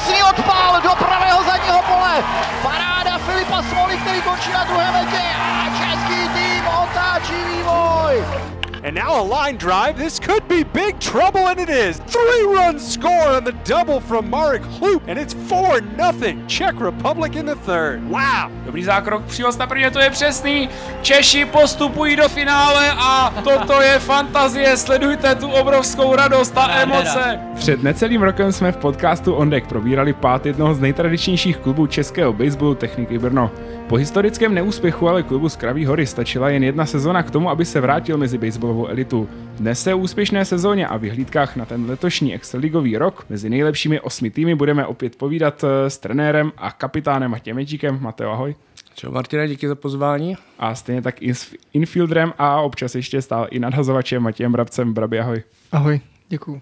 krásný odpál do pravého zadního pole. Paráda Filipa Smoli, který končí na druhé metě a český tým otáčí vývoj. And now a line drive. This could be big trouble, and it is. Three run score on the double from Marek Hloop, and it's 4 nothing. Czech Republic in the third. Wow. Dobrý zákrok, příhoz na prvně, to je přesný. Češi postupují do finále a toto je fantazie. Sledujte tu obrovskou radost a emoce. Před necelým rokem jsme v podcastu Ondek probírali pát jednoho z nejtradičnějších klubů českého baseballu Techniky Brno. Po historickém neúspěchu ale klubu z Kraví hory stačila jen jedna sezona k tomu, aby se vrátil mezi baseballovou elitu. Dnes se úspěšné sezóně a vyhlídkách na ten letošní extraligový rok mezi nejlepšími osmi týmy budeme opět povídat eh, s trenérem a kapitánem Matějem Mečíkem. Mateo, ahoj. Čau Martina, díky za pozvání. A stejně tak i s infielderem a občas ještě stále i nadhazovačem Matějem Brabcem. Brabi, ahoj. Ahoj, děkuju.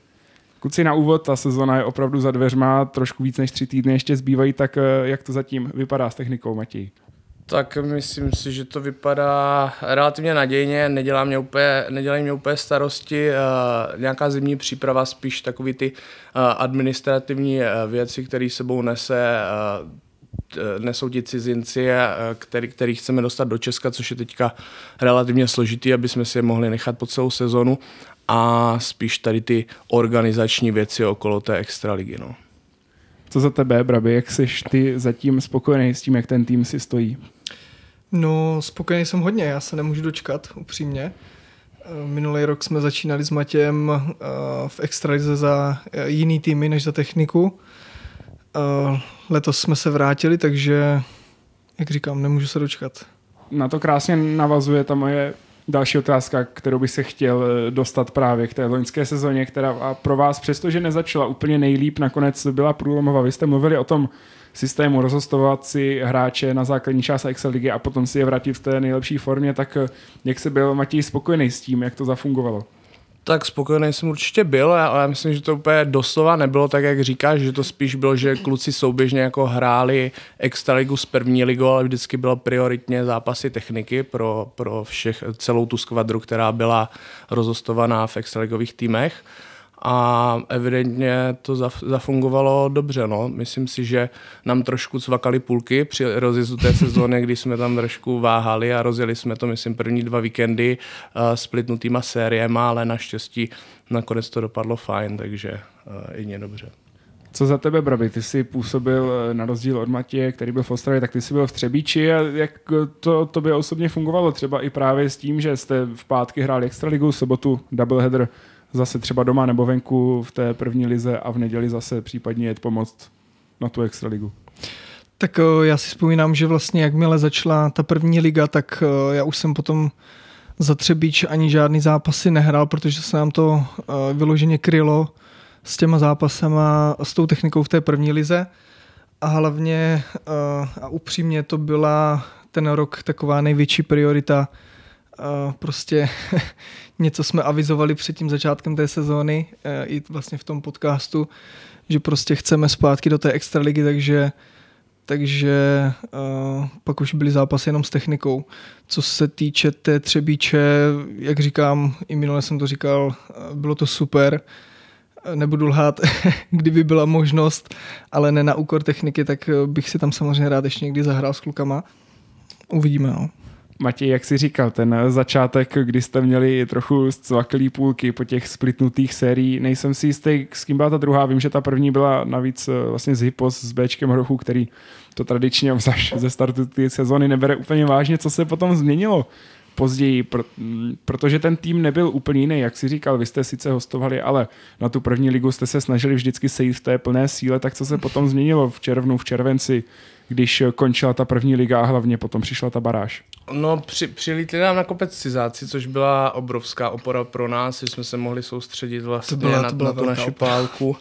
Kuci na úvod, ta sezona je opravdu za dveřma, trošku víc než tři týdny ještě zbývají, tak eh, jak to zatím vypadá s technikou, Matěj? Tak myslím si, že to vypadá relativně nadějně, nedělá mě úplně, nedělají mě úplně starosti, uh, nějaká zimní příprava, spíš takový ty uh, administrativní uh, věci, které sebou nese nesou ti cizinci, který, který chceme dostat do Česka, což je teďka relativně složitý, aby jsme si je mohli nechat po celou sezonu a spíš tady ty organizační věci okolo té extraligy. No. Co za tebe, Braby, jak jsi ty zatím spokojený s tím, jak ten tým si stojí? No, spokojený jsem hodně, já se nemůžu dočkat, upřímně. Eh, minulý rok jsme začínali s Matějem eh, v extralize za eh, jiný týmy než za techniku. Letos jsme se vrátili, takže, jak říkám, nemůžu se dočkat. Na to krásně navazuje ta moje další otázka, kterou bych se chtěl dostat právě k té loňské sezóně, která pro vás, přestože nezačala úplně nejlíp, nakonec byla průlomová. Vy jste mluvili o tom, systému rozhostovat si hráče na základní část Excel ligy a potom si je vrátit v té nejlepší formě, tak eh, jak se byl Matěj spokojený s tím, jak to zafungovalo? Tak spokojený jsem určitě byl, ale já myslím, že to úplně doslova nebylo tak, jak říkáš, že to spíš bylo, že kluci souběžně jako hráli extraligu s první ligou, ale vždycky bylo prioritně zápasy techniky pro, pro všech, celou tu skvadru, která byla rozostovaná v extraligových týmech a evidentně to zafungovalo dobře. No. Myslím si, že nám trošku cvakaly půlky při rozjezdu té sezóny, kdy jsme tam trošku váhali a rozjeli jsme to, myslím, první dva víkendy uh, splitnutýma sériema, ale naštěstí nakonec to dopadlo fajn, takže uh, jedině dobře. Co za tebe, Braby? Ty jsi působil eh, na rozdíl od Matě, který byl v Ostravě, tak ty jsi byl v Třebíči a jak to tobě osobně fungovalo? Třeba i právě s tím, že jste v pátky hráli Extraligu, sobotu doubleheader zase třeba doma nebo venku v té první lize a v neděli zase případně jet pomoct na tu extraligu. Tak eh, já si vzpomínám, že vlastně jakmile začala ta první liga, tak eh, já už jsem potom za Třebíč ani žádný zápasy nehrál, protože se nám to eh, vyloženě krylo s těma zápasama, s tou technikou v té první lize. A hlavně a upřímně to byla ten rok taková největší priorita prostě něco jsme avizovali před tím začátkem té sezóny, e, i vlastně v tom podcastu, že prostě chceme zpátky do té extraligy, takže takže uh, pak už byly zápasy jenom s technikou. Co se týče té třebíče, jak říkám, i minule jsem to říkal, bylo to super. Nebudu lhát, kdyby byla možnost, ale ne na úkor techniky, tak bych si tam samozřejmě rád ještě někdy zahrál s klukama. Uvidíme, no. Matěj, jak jsi říkal, ten začátek, kdy jste měli trochu zcvaklý půlky po těch splitnutých sérií, nejsem si jistý, s kým byla ta druhá, vím, že ta první byla navíc eh, vlastně z Hypos s Bčkem Hrochu, který to tradičně ze startu té sezóny nebere úplně vážně, co se potom změnilo později, protože ten tým nebyl úplně jiný, jak si říkal, vy jste sice hostovali, ale na tu první ligu jste se snažili vždycky sejít v té plné síle, tak co se potom změnilo v červnu, v červenci, když končila ta první liga a hlavně potom přišla ta baráž? No, při, přilítli nám na kopec cizáci, což byla obrovská opora pro nás, že jsme se mohli soustředit vlastně to byla, na, to byla na tu naši pálku.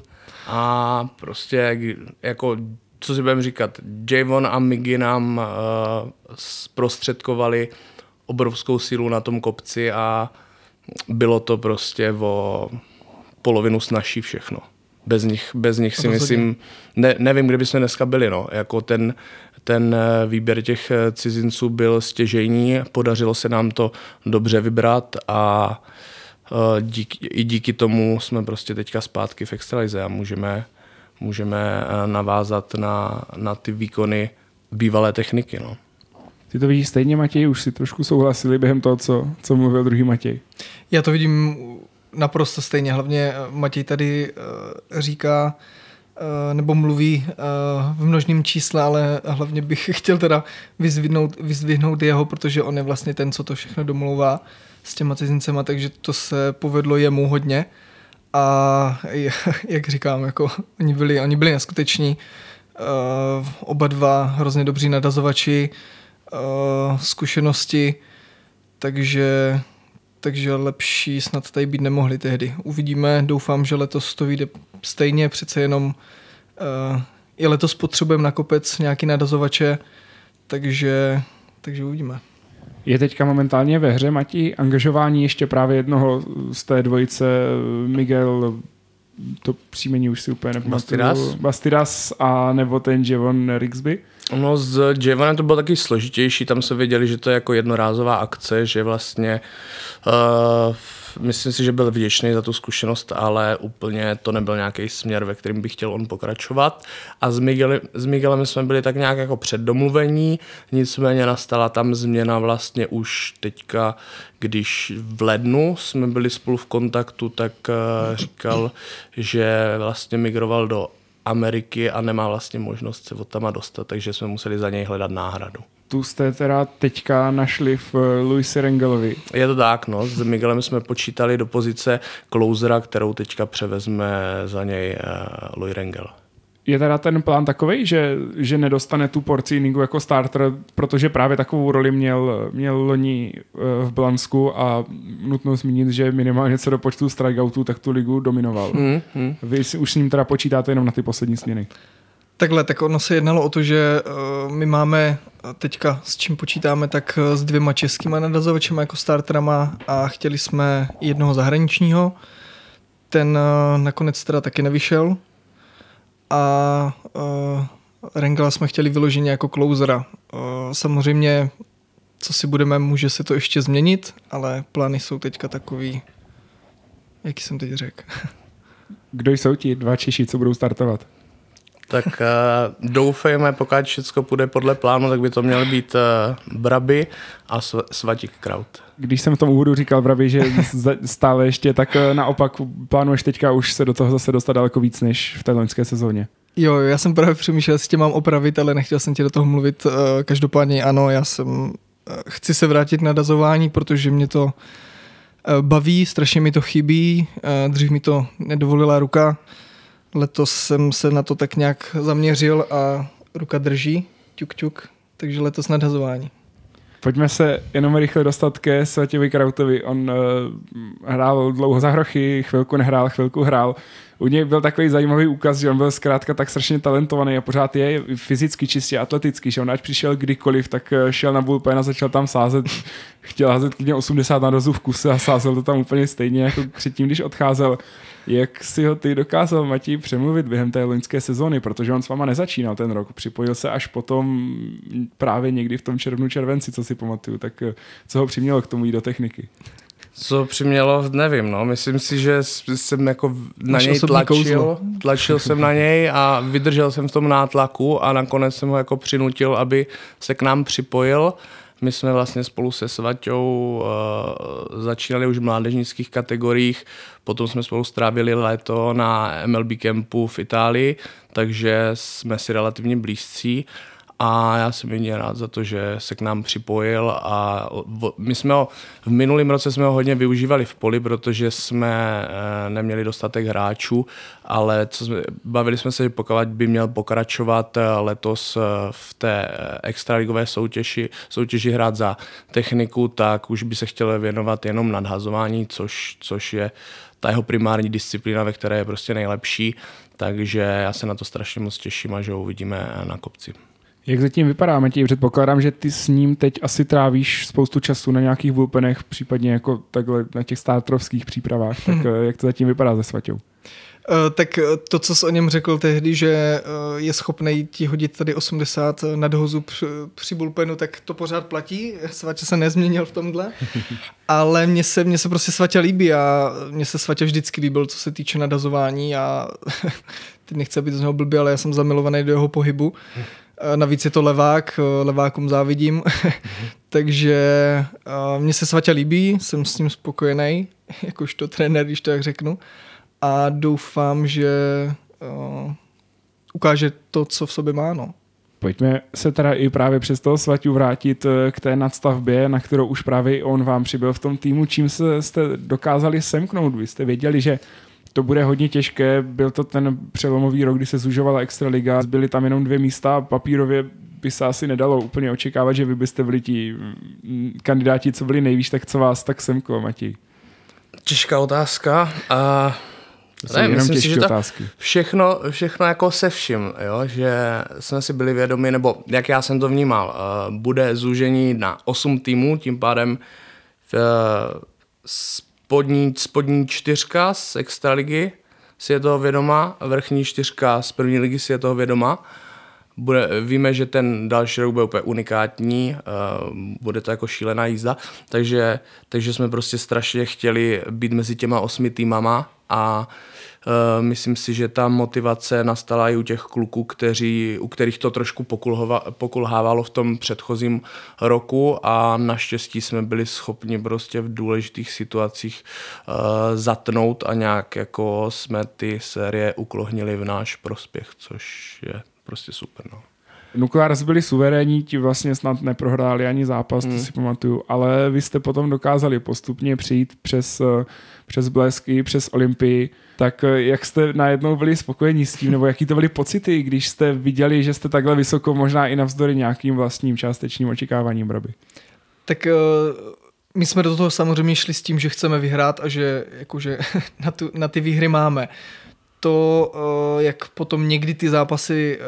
A prostě jako co si budeme říkat, Javon a Migi nám uh, zprostředkovali obrovskou sílu na tom kopci a bylo to prostě o polovinu snažší všechno. Bez nich, bez nich si myslím, ne, nevím, kde bychom dneska byli. No. Jako ten, ten eh, výběr těch eh, cizinců byl stěžejní, podařilo se nám to dobře vybrat a eh, díky, i díky tomu jsme prostě teďka zpátky v extralize a můžeme, můžeme navázat na, na ty výkony bývalé techniky. No. Ty to vidíš stejně, Matěj, už si trošku souhlasili během toho, co, co mluvil druhý Matěj. Já to vidím naprosto stejně. Hlavně Matěj tady uh, říká, uh, nebo mluví v množném čísle, ale hlavně bych chtěl teda vyzvihnout, vyzvihnout jeho, protože on je vlastně ten, co to všechno domlouvá s těma cizincema, takže to se povedlo jemu hodně. A jak říkám, jako oni byli, oni byli neskuteční. Oba dva hrozně dobří nadazovači, zkušenosti, takže, takže lepší snad tady být nemohli tehdy. Uvidíme, doufám, že letos to vyjde stejně, přece jenom uh, i letos potřebujeme na kopec nějaký nadazovače, takže, takže uvidíme. Je teďka momentálně ve hře, Mati, angažování ještě právě jednoho z té dvojice Miguel to příjmení už si úplně nepamatuju. Bastidas? Bastidas a nebo ten Javon Rixby. No s Javonem to bylo taky složitější, tam se věděli, že to je jako jednorázová akce, že vlastně uh, myslím si, že byl vděčný za tu zkušenost, ale úplně to nebyl nějaký směr, ve kterým by chtěl on pokračovat. A s, Miguel, s Miguelem jsme byli tak nějak jako předdomluvení, nicméně nastala tam změna vlastně už teďka, když v lednu jsme byli spolu v kontaktu, tak uh, říkal, že vlastně migroval do Ameriky a nemá vlastně možnost se od tam dostat, takže jsme museli za něj hledat náhradu. Tu jste teda teďka našli v Luisi Rengelovi. Je to tak, no. S Miguelem jsme počítali do pozice closera, kterou teďka převezme za něj uh, Louis Rengel je teda ten plán takový, že, že nedostane tu porci inningu jako starter, protože právě takovou roli měl, měl loni eh, v Blansku a nutno zmínit, že minimálně co do počtu strikeoutů, tak tu ligu dominoval. Mm, mm. Vy si už s ním teda počítáte jenom na ty poslední směny. Takhle, tak ono se jednalo o to, že uh, my máme teďka, s čím počítáme, tak s dvěma českýma nadazovačema jako starterama a chtěli jsme jednoho zahraničního. Ten uh, nakonec teda taky nevyšel, a uh, Rengela jsme chtěli vyloženě jako closera. Uh, samozřejmě, co si budeme, může se to ještě změnit, ale plány jsou teďka takový, jaký jsem teď řekl. Kdo jsou ti dva Češi, co budou startovat? Tak uh, doufejme, pokud všechno půjde podle plánu, tak by to měl být uh, Braby a Svatik Kraut. Když jsem v tom úvodu říkal Braby, že stále ještě, tak uh, naopak plánuješ teďka už se do toho zase dostat daleko víc než v té loňské sezóně. Jo, já jsem právě přemýšlel, jestli tě mám opravit, ale nechtěl jsem tě do toho mluvit. Uh, každopádně ano, já jsem uh, chci se vrátit na dazování, protože mě to uh, baví, strašně mi to chybí, uh, dřív mi to nedovolila ruka, Letos jsem se na to tak nějak zaměřil a ruka drží, ťuk ťuk, takže letos nadhazování. Pojďme se jenom rychle dostat ke Svatěvi Krautovi. On uh, hrál dlouho za hrochy, chvilku nehrál, chvilku hrál. U něj byl takový zajímavý úkaz, že on byl zkrátka tak strašně talentovaný a pořád je fyzicky čistě atletický, že on ať přišel kdykoliv, tak eh, šel na bullpen a začal tam sázet, chtěl házet klidně 80 na dozu v kuse a sázel to tam úplně stejně jako předtím, když odcházel. Jak si ho ty dokázal, Matěj, přemluvit během té loňské sezóny, protože on s váma nezačínal ten rok, připojil se až potom právě někdy v tom červnu, červenci, co si pamatuju, tak eh, co ho přimělo k tomu jít do techniky? Co přimělo, nevím, no. Myslím si, že jsem jako na Máš něj tlačil, tlačil jsem na něj a vydržel jsem v tom nátlaku a nakonec jsem ho jako přinutil, aby se k nám připojil. My jsme vlastně spolu se Svaťou uh, začínali už v mládežnických kategoriích, potom jsme spolu strávili léto na MLB kempu v Itálii, takže jsme si relativně blízcí a já jsem jedině rád za to, že se k nám připojil a my jsme ho, v minulém roce jsme ho hodně využívali v poli, protože jsme eh, neměli dostatek hráčů, ale co jsme, bavili jsme se, že pokud by měl pokračovat eh, letos eh, v té extraligové soutěži, soutěži hrát za techniku, tak už by se chtěl věnovat jenom nadhazování, což, což je ta jeho primární disciplína, ve které je prostě nejlepší, takže já se na to strašně moc těším a že ho uvidíme na kopci. Jak zatím vypadá, Matěj? Předpokládám, že ty s ním teď asi trávíš spoustu času na nějakých bullpenech, případně jako takhle na těch státrovských přípravách. Tak hmm. jak to zatím vypadá se Svaťou? Uh, tak to, co jsi o něm řekl tehdy, že je schopný ti hodit tady 80 nadhozu při, při bullpenu, tak to pořád platí. Svatě se nezměnil v tomhle. Ale mně se, mně se prostě Svatě líbí a mně se Svatě vždycky líbil, co se týče nadazování a teď nechci být z něho blbý, ale já jsem zamilovaný do jeho pohybu. Eh, Navíc je to levák, eh, levákům závidím, takže eh, mně se Svatě líbí, jsem s ním spokojený, jakožto trenér, když to tak řeknu. A doufám, že uh, ukáže to, co v sobě má. No. Pojďme se teda i právě přes toho Svaťu vrátit eh, k té nadstavbě, na kterou už právě on vám přibyl v tom týmu. Čím jste dokázali semknout? Vy jste věděli, že to bude hodně těžké. Byl to ten přelomový rok, kdy se zužovala Extraliga. Byly tam jenom dvě místa. Papírově by se asi nedalo úplně očekávat, že vy byste byli ti mm, kandidáti, co byli nejvíc, tak co vás tak semklo, Matěj? Těžká otázka. A To jsou jenom těžké že to otázky. všechno, všechno jako se vším, jo? že jsme si byli vědomi, nebo jak já jsem to vnímal, uh, bude zúžení na 8 týmů, tím pádem uh, spodní, spodní čtyřka z extraligy si je toho vědoma, vrchní čtyřka z první ligy si je toho vědoma. Bude, víme, že ten další rok bude úplně unikátní, uh, bude to jako šílená jízda, takže, takže jsme prostě strašně chtěli být mezi těma osmi týmama a uh, myslím si, že ta motivace nastala i u těch kluků, kteří, u kterých to trošku pokulhova, pokulhávalo v tom předchozím roku a naštěstí jsme byli schopni prostě v důležitých situacích uh, zatnout a nějak jako jsme ty série uklohnili v náš prospěch, což je prostě super. No. Nukleárs byli suverénní, ti vlastně snad neprohráli ani zápas, Hmm. to si pamatuju, ale vy jste potom dokázali postupně přijít přes, eh, přes blesky, přes Olympii, tak eh, jak jste najednou byli spokojení s tím, nebo jaký to byly pocity, když jste viděli, že jste takhle vysoko, možná i navzdory nějakým vlastním částečným očekáváním, Braby? Tak eh, my jsme do toho samozřejmě šli s tím, že chceme vyhrát a že jakože na, tu, na ty výhry máme. To, eh, jak potom někdy ty zápasy eh,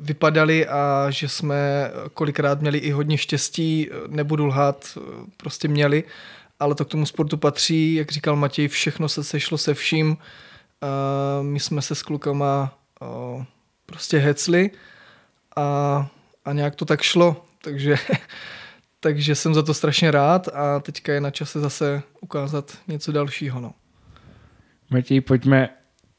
vypadaly a že jsme kolikrát měli i hodně štěstí, eh, nebudu lhát, prostě měli, ale to k tomu sportu patří, jak říkal Matěj, všechno se sešlo se vším. My jsme se s klukama prostě hecli a, a nějak to tak šlo, takže takže jsem za to strašně rád a teďka je na čase zase ukázat něco dalšího. No. Matěj, pojďme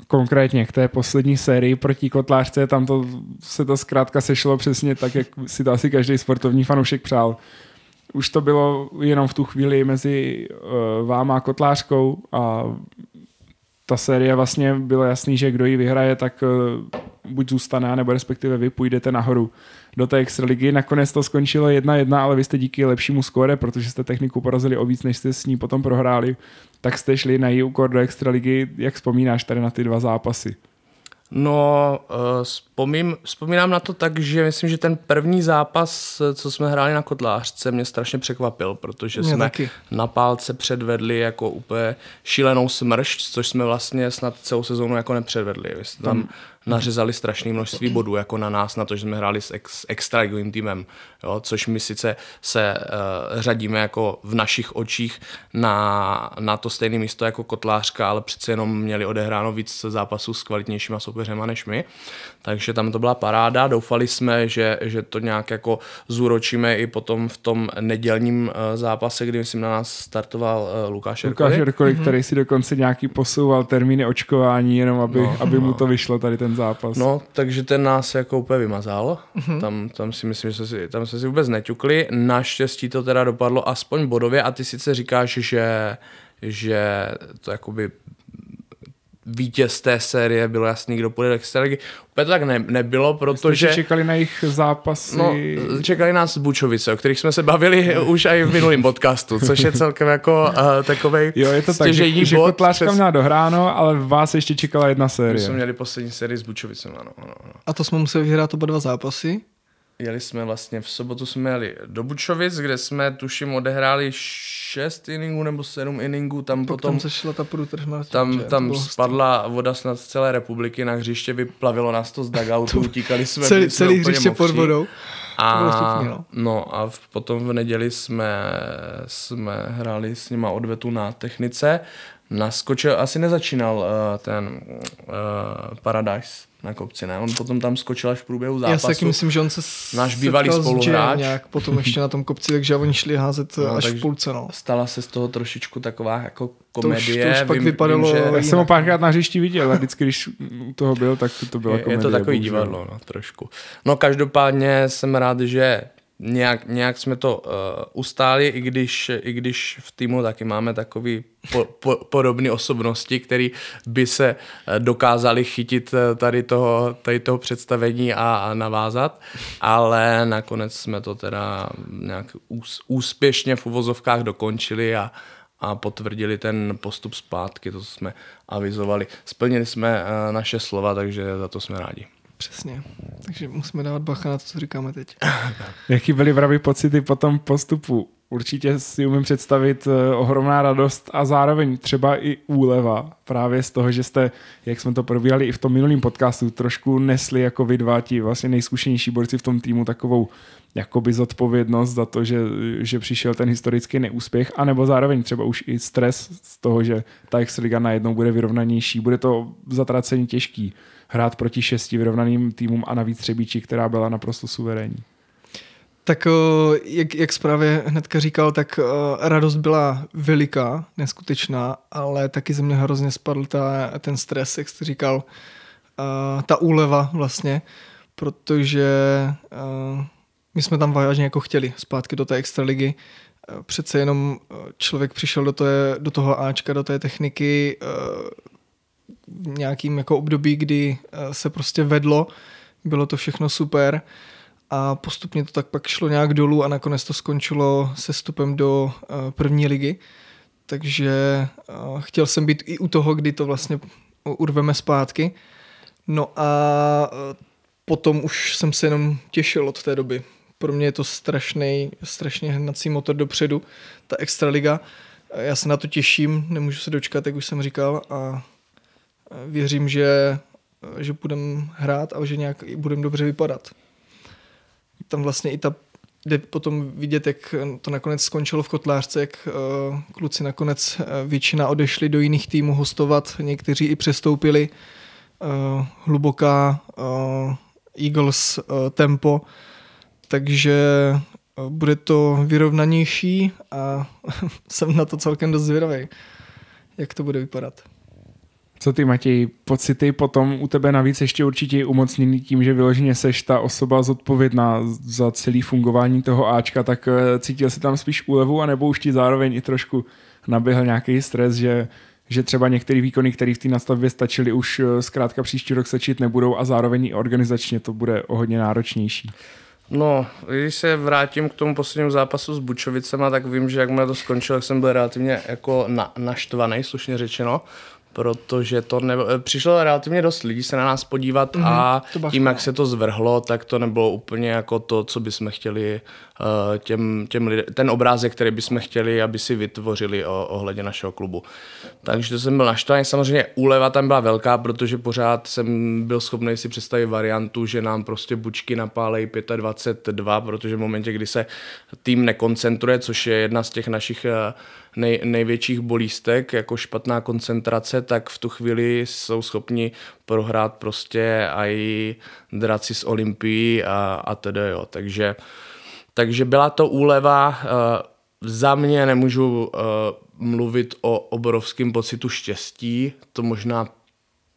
konkrétně k té poslední sérii proti Kotlářce, tam to, se to zkrátka sešlo přesně tak, jak si to asi každý sportovní fanoušek přál. Už to bylo jenom v tu chvíli mezi uh, váma a Kotlářkou a ta série vlastně bylo jasný, že kdo ji vyhraje, tak uh, buď zůstane, nebo respektive vy půjdete nahoru do té extraligy. Nakonec to skončilo 1-1, ale vy jste díky lepšímu skóre, protože jste techniku porazili o víc, než jste s ní potom prohráli, tak jste šli na její úkor do extraligy. Jak vzpomínáš tady na ty dva zápasy? No, uh, vzpomím, vzpomínám na to tak, že myslím, že ten první zápas, eh, co jsme hráli na Kotlářce, mě strašně překvapil, protože Mě jsme taky. na pálce předvedli jako úplně šílenou smršť, což jsme vlastně snad celou sezónu jako nepředvedli. Vy jste tam nařezali strašné množství bodů jako na nás, na to, že jsme hráli s ex, extraligovým týmem, jo, což my sice se uh, řadíme jako v našich očích na, na to stejné místo jako Kotlářka, ale přece jenom měli odehráno víc zápasů s kvalitnějšíma soupeřema než my. Takže tam to byla paráda. Doufali jsme, že, že to nějak jako zúročíme i potom v tom nedělním eh, zápase, kdy myslím na nás startoval eh, Lukáš Lukáš mm-hmm. který si dokonce nějaký posouval termíny očkování, jenom aby, no, aby mu to vyšlo tady ten zápas. No, takže ten nás jako úplně vymazal. Mm-hmm. Tam, tam si myslím, že jsme si, tam jsme si vůbec neťukli. Naštěstí to teda dopadlo aspoň bodově a ty sice říkáš, že, že to jakoby vítěz té série bylo jasný, kdo půjde do extraligy. Úplně to tak ne, nebylo, Jste protože... si čekali na jejich zápasy. No, čekali nás Bučovice, o kterých jsme se bavili už i v minulém podcastu, což je celkem jako uh, takovej jo, je to tak, že, stěžejní že bod Kotlářka přes- měla dohráno, ale vás ještě čekala jedna My série. jsme měli poslední sérii s Bučovicem, ano, ano, ano. A to jsme museli vyhrát oba dva zápasy. Jeli jsme vlastně v sobotu jsme jeli do Bučovic, kde jsme tuším odehráli šest inningů nebo sedm inningů, tam Potom potom sešla ta průtržná tam, tam spadla voda snad z celé republiky na hřiště, vyplavilo nás to z dugoutu, utíkali jsme. celý, jsme celý hřiště pod mokří. vodou. To bylo A, no. no a v, potom v neděli jsme, jsme hráli s nima odvetu na technice. Naskočil, asi nezačínal uh, ten uh, Paradise na kopci, ne? On potom tam skočil až v průběhu zápasu. Já si taky myslím, že on se Náš bývalý spoluhráč. nějak potom ještě na tom kopci, takže oni šli házet No, no, až v půlce. No. Stala se z toho trošičku taková jako už- komedie. to už pak vypadalo že jinak. Já jsem ho párkrát na hřišti viděl a vždycky, když u toho byl, tak to, to byla je, je komedie. to takový bohužel. divadlo, no, trošku. No každopádně jsem rád, že nějak, nějak jsme to uh, ustáli, i když, i když v týmu taky máme takový po, po, podobné osobnosti, které by se eh, dokázali chytit eh, tady toho, tady toho představení a, a navázat, ale nakonec jsme to teda nějak ús, úspěšně v uvozovkách dokončili a, a potvrdili ten postup zpátky, to jsme avizovali. Splnili jsme naše slova, takže za to jsme rádi. Přesně. Takže musíme dávat bacha na to, co říkáme teď. Jaký byly vraví pocity po tom postupu? Určitě si umím představit eh, ohromná radost a zároveň třeba i úleva právě z toho, že jste, jak jsme to probírali i v tom minulém podcastu, trošku nesli jako vy dva ti vlastně nejzkušenější borci v tom týmu takovou jakoby zodpovědnost za to, že, že přišel ten historický neúspěch, anebo zároveň třeba už i stres z toho, že ta Extraliga najednou bude vyrovnanější. Bude to zatracení těžký hrát proti šesti vyrovnaným týmům a navíc Třebíči, která byla naprosto suverénní. Tak o, jak, jak zprávě hnedka říkal, tak o, radost byla veliká, neskutečná, ale taky ze mě hrozně spadl ta, ten stres, jak jste říkal, o, ta úleva vlastně, protože my jsme tam vážně jako chtěli zpátky do té extraligy. Přece jenom člověk přišel do, té, do toho Ačka, do té techniky nějakým jako období, kdy o, se prostě vedlo, bylo to všechno super a postupně to tak pak šlo nějak dolů a nakonec to skončilo se stupem do uh, první ligy. Takže uh, chtěl jsem být i u toho, kdy to vlastně urveme zpátky. No a potom už jsem se jenom těšil od té doby. Pro mě je to strašný, strašně hnací motor dopředu, ta extraliga. Já se na to těším, nemůžu se dočkat, jak už jsem říkal a věřím, že, že budeme hrát a že nějak budeme dobře vypadat tam vlastně i ta jde potom vidět, jak to nakonec skončilo v kotlářce, jak uh, kluci nakonec uh, většina odešli do jiných týmů hostovat, někteří i přestoupili. Uh, hluboká Eagles tempo, takže bude to vyrovnanější a jsem na to celkem dost zvědavý, jak to bude vypadat. Co ty, Matěj, pocity potom u tebe navíc ještě určitě umocněný tím, že vyloženě seš ta osoba zodpovědná za celý fungování toho Ačka, tak eh, cítil jsi tam spíš úlevu, anebo už ti zároveň i trošku naběhl nějaký stres, že, že třeba některé výkony, které v té nastavbě stačily, už eh, zkrátka příští rok stačit nebudou a zároveň i organizačně to bude o hodně náročnější. No, když se vrátím k tomu poslednímu zápasu s Bučovicema, tak vím, že jakmile to skončilo, jsem byl relativně jako na, naštvaný, slušně řečeno, protože to ne, přišlo relativně dost lidí se na nás podívat mm-hmm, a tím, jak se to zvrhlo, tak to nebylo úplně jako to, co bychom chtěli uh, těm, těm lidem, ten obrázek, který bychom chtěli, aby si vytvořili o, ohledně našeho klubu. Takže to jsem byl naštvaný. Samozřejmě úleva tam byla velká, protože pořád jsem byl schopný si představit variantu, že nám prostě bučky napálejí 25-2, protože v momentě, kdy se tým nekoncentruje, což je jedna z těch našich eh, nej, největších bolístek, jako špatná koncentrace, tak v tu chvíli jsou schopni prohrát prostě i draci z Olympií a, a tedy jo. Takže, takže byla to úleva. Uh, za mě nemůžu uh, mluvit o obrovském pocitu štěstí, to možná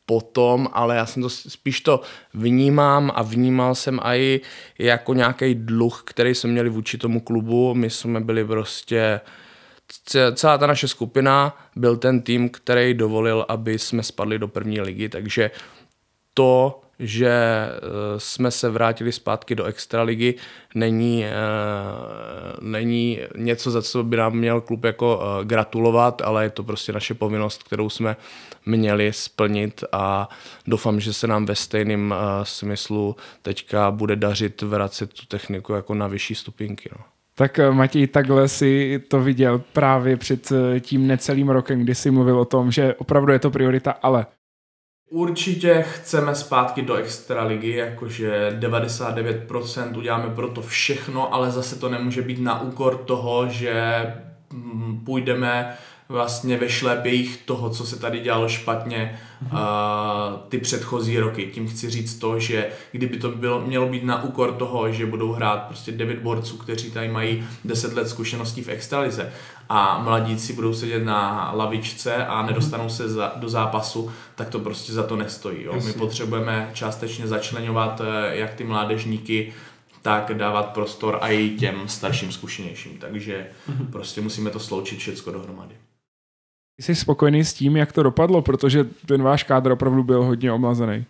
potom, ale já jsem to spíš to vnímám a vnímal jsem i jako nějaký dluh, který jsme měli vůči tomu klubu. My jsme byli prostě ce- celá ta naše skupina byl ten tým, který dovolil, aby jsme spadli do první ligy, takže to, že eh, jsme se vrátili zpátky do extraligy, není, eh, není něco, za co by nám měl klub jako eh, gratulovat, ale je to prostě naše povinnost, kterou jsme měli splnit a doufám, že se nám ve stejném smyslu teďka bude dařit vracet tu techniku jako na vyšší stupinky. No. Tak eh, Matěj, takhle si to viděl právě před eh, tím necelým rokem, kdy si mluvil o tom, že opravdu je to priorita, ale Určitě chceme zpátky do extraligy, jakože 99% uděláme pro to všechno, ale zase to nemůže být na úkor toho, že mm, půjdeme vlastně ve šlépějích toho, co se tady dělalo špatně uh, ty předchozí roky. Tím chci říct to, že kdyby to bylo, mělo být na úkor toho, že budou hrát prostě devět borců, kteří tady mají 10 let zkušeností v extralize a mladíci budou sedět na lavičce a nedostanou se za, do zápasu, tak to prostě za to nestojí. Jo? My potřebujeme částečně začlenovat eh, jak ty mládežníky, tak dávat prostor a i těm starším, zkušenějším. Takže mm-hmm. prostě musíme to sloučit všechno dohromady. Jsi spokojený s tím, jak to dopadlo, protože ten váš kádr opravdu byl hodně omlazený.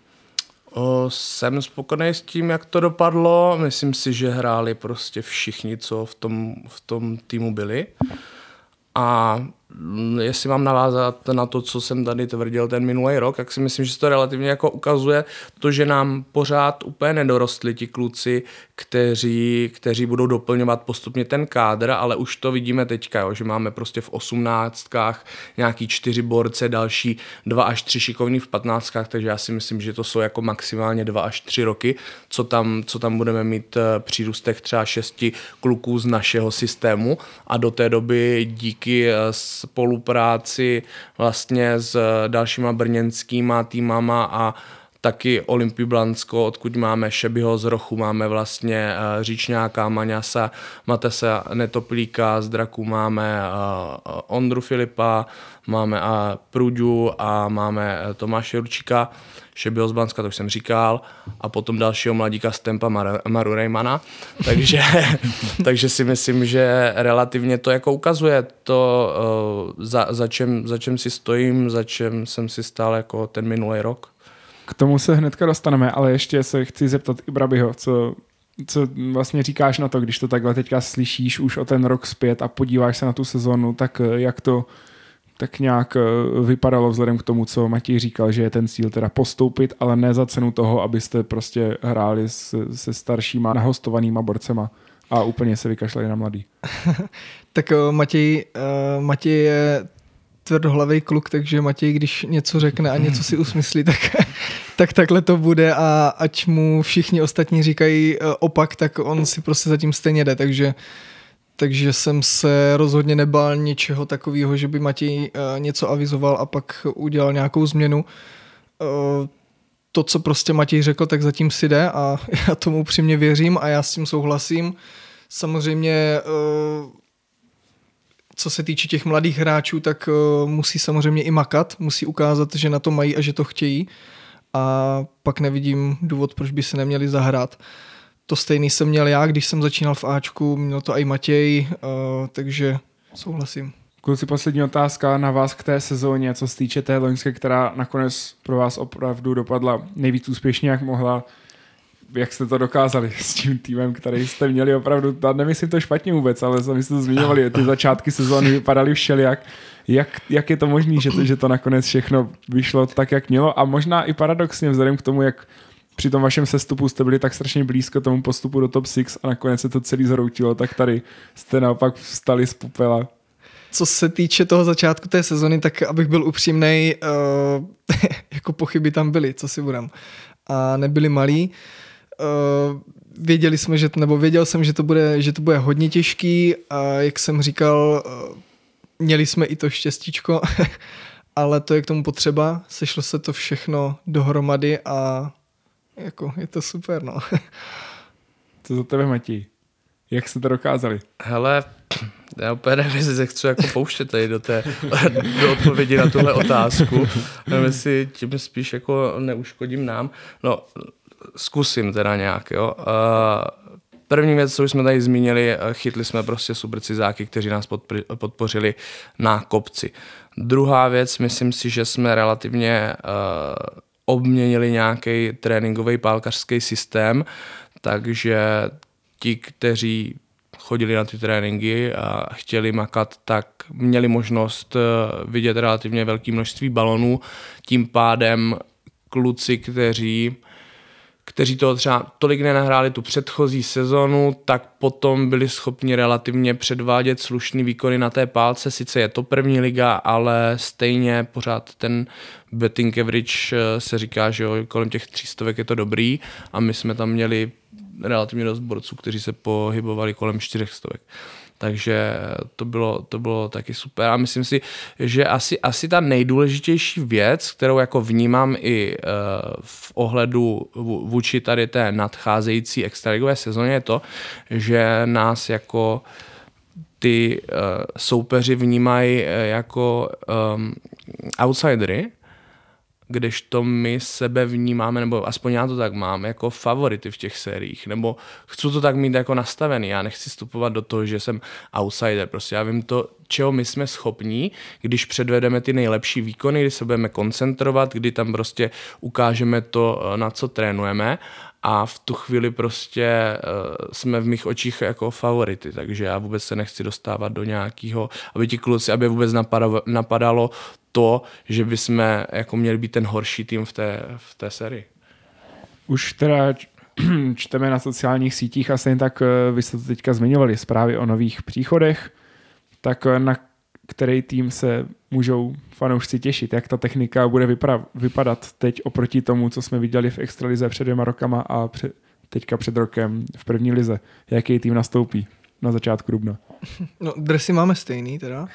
O, jsem spokojený s tím, jak to dopadlo. Myslím si, že hráli prostě všichni, co v tom, v tom týmu byli. A Mm, jestli mám navázat na to, co jsem tady tvrdil ten minulý rok, tak si myslím, že se to relativně jako ukazuje to, že nám pořád úplně nedorostli ti kluci, kteří, kteří budou doplňovat postupně ten kádr, ale už to vidíme teďka, jo, že máme prostě v osmnáctkách nějaký čtyři borce, další dva až tři šikovní v patnáctkách, takže já si myslím, že to jsou jako maximálně dva až tři roky, co tam, co tam budeme mít eh, přírůstek třeba šesti kluků z našeho systému a do té doby díky eh, spolupráci vlastně s dalšíma brněnskýma týmama a taky Olympii Blansko, odkud máme Šebyho z Rochu, máme vlastně eh, Říčňáka, Maňasa, Matesa Netoplíka, z Draku máme eh, Ondru Filipa, máme a Pruďu a máme eh, Tomáše Jurčíka. Šebyho z Banska, to už jsem říkal, a potom dalšího mladíka Stempa Mar- Maru Reymana. Takže, takže si myslím, že relativně to jako ukazuje to, za, za, čem, za čem si stojím, za čem jsem si stál jako ten minulý rok. K tomu se hnedka dostaneme, ale ještě se chci zeptat i Brabyho, co, co vlastně říkáš na to, když to takhle teďka slyšíš už o ten rok zpět a podíváš se na tu sezonu, tak eh, jak to tak nějak eh, vypadalo vzhledem k tomu, co Matěj říkal, že je ten cíl teda postoupit, ale ne za cenu toho, abyste prostě hráli se, se staršíma nahostovanýma borcema a úplně se vykašlali na mladý. tak eh, Matěj, uh, Matěj je tvrdohlavý kluk, takže Matěj, když něco řekne a něco si usmyslí, tak, tak takhle to bude a ať mu všichni ostatní říkají opak, tak on si prostě zatím stejně jde, takže takže jsem se rozhodně nebál něčeho takového, že by Matěj uh, něco avizoval a pak udělal nějakou změnu. Uh, to, co prostě Matěj řekl, tak zatím si jde a já tomu upřímně věřím a já s tím souhlasím. Samozřejmě, co se týče těch mladých hráčů, tak musí samozřejmě i makat, musí ukázat, že na to mají a že to chtějí a pak nevidím důvod, proč by se neměli zahrát. To stejný jsem měl já, když jsem začínal v Ačku, měl to i Matěj, uh, takže souhlasím. Kluci, poslední otázka na vás k té sezóně, co se týče té loňské, která nakonec pro vás opravdu dopadla nejvíc úspěšně, jak mohla. Jak jste to dokázali s tím týmem, který jste měli opravdu, nemyslím to špatně vůbec, ale sami jste to zmiňovali, ty začátky sezóny vypadaly všelijak. Jak, jak je to možné, že to, že to nakonec všechno vyšlo tak, jak mělo a možná i paradoxně vzhledem k tomu, jak při tom vašem sestupu jste byli tak strašně blízko tomu postupu do top 6 a nakonec se to celý zhroutilo, tak tady jste naopak vstali z popela. Co se týče toho začátku té sezony, tak abych byl upřímný, uh, jako pochyby tam byly, co si budem. A nebyly malý. Uh, věděli jsme, že, nebo věděl jsem, že to bude, že to bude hodně těžký a jak jsem říkal, uh, měli jsme i to štěstíčko, ale to je k tomu potřeba. Sešlo se to všechno dohromady a jako je to super, no. Co za tebe, Matí? Jak jste to dokázali? Hele, já úplně nevím, jestli se chci jako pouštět tady do té do odpovědi na tuhle otázku. Nevím, jestli tím spíš jako neuškodím nám. No, zkusím teda nějak, jo. První věc, co už jsme tady zmínili, chytli jsme prostě supercizáky, kteří nás podpořili na kopci. Druhá věc, myslím si, že jsme relativně obměnili nějaký tréninkový pálkařský systém, takže ti, kteří chodili na ty tréninky a chtěli makat, tak měli možnost eh, vidět relativně velké množství balonů. Tím pádem kluci, kteří kteří toho třeba tolik nenahráli tu předchozí sezonu, tak potom byli schopni relativně předvádět slušný výkony na té pálce. Sice je to první liga, ale stejně pořád ten betting average eh, se říká, že jo, kolem těch 300 je to dobrý a my jsme tam měli relativně dost borců, kteří se pohybovali kolem 400. takže to bylo, to bylo taky super. A myslím si, že asi, asi ta nejdůležitější věc, kterou jako vnímám i uh, v ohledu vůči tady té nadcházející extraligové sezóně je to, že nás jako ty uh, soupeři vnímají uh, jako um, outsidery, kdežto my sebe vnímáme, nebo aspoň já to tak mám, jako favority v těch sériích, nebo chci to tak mít jako nastavený, já nechci vstupovat do toho, že jsem outsider, prostě já vím to, čeho my jsme schopní, když předvedeme ty nejlepší výkony, kdy se budeme koncentrovat, kdy tam prostě ukážeme to, na co trénujeme a v tu chvíli prostě uh, jsme v mých očích jako favority, takže já vůbec se nechci dostávat do nějakého, aby ti kluci, aby vůbec napadalo, napadalo to, že bychom jako měli být ten horší tým v té, v té sérii. Už teda čteme na sociálních sítích a stejně tak eh, vy jste to teďka zmiňovali, zprávy o nových příchodech, tak eh, na který tým se můžou fanoušci těšit, jak ta technika bude vypra- vypadat teď oproti tomu, co jsme viděli v Extralize před dvěma rokama a před, teďka před rokem v první lize. Jaký tým nastoupí na začátku dubna? No, dresy máme stejný teda.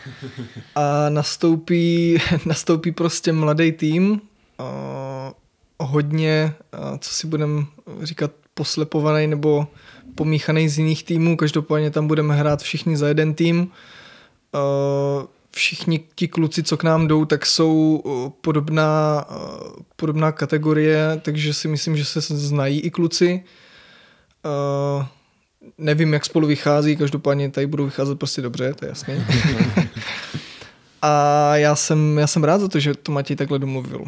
A nastoupí, nastoupí prostě mladý tým, a hodně, a co si budeme říkat, poslepovaný nebo pomíchaný z jiných týmů. Každopádně tam budeme hrát všichni za jeden tým. Všichni ti kluci, co k nám jdou, tak jsou podobná, podobná kategorie, takže si myslím, že se znají i kluci. Nevím, jak spolu vychází, každopádně tady budou vycházet prostě dobře, to je jasný. A já jsem, já jsem rád za to, že to Matěj takhle domluvil.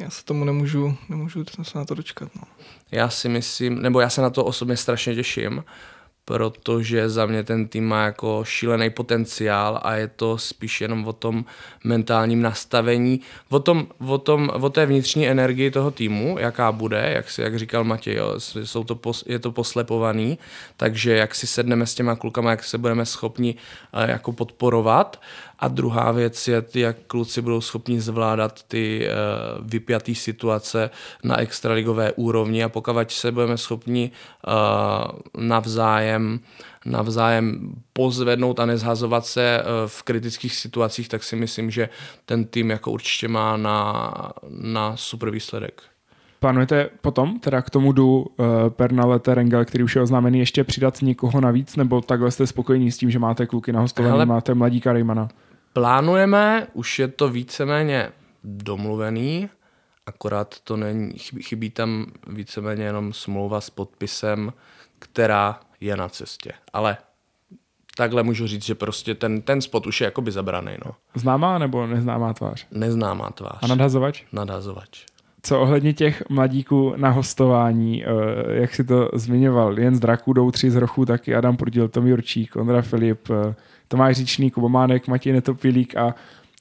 Já se tomu nemůžu, nemůžu se na to dočkat. No. Já si myslím, nebo já se na to osobně strašně těším, protože za mě ten tým má jako šílený potenciál a je to spíš jenom o tom mentálním nastavení, o, tom, o, tom, o té vnitřní energii toho týmu, jaká bude, jak, si, jak říkal Matěj, jo, jsou to, je to poslepovaný, takže jak si sedneme s těma klukama, jak se budeme schopni uh, jako podporovat a druhá věc je, jak kluci budou schopni zvládat ty uh, vypjaté situace na extraligové úrovni a pokud se budeme schopni uh, navzájem navzájem pozvednout a nezhazovat se uh, v kritických situacích, tak si myslím, že ten tým jako určitě má na, na super výsledek. Plánujete potom, teda k tomu jdu uh, Pernale Terengel, který už je oznámený, ještě přidat někoho navíc, nebo takhle jste spokojení s tím, že máte kluky na hostování, máte mladíka Rejmana? Plánujeme, už je to víceméně domluvený, akorát to není, chybí, tam víceméně jenom smlouva s podpisem, která je na cestě. Ale takhle můžu říct, že prostě ten, ten spot už je jakoby zabraný. No. Známá nebo neznámá tvář? Neznámá tvář. A nadhazovač? Nadhazovač. Co ohledně těch mladíků na hostování, eh, jak si to zmiňoval, jen z Draku jdou tři z Rochu, taky Adam Prodil, Tom Jurčík, Ondra Filip, eh, Tomáš Říčný, Kubo Mánek, Matěj Netopilík a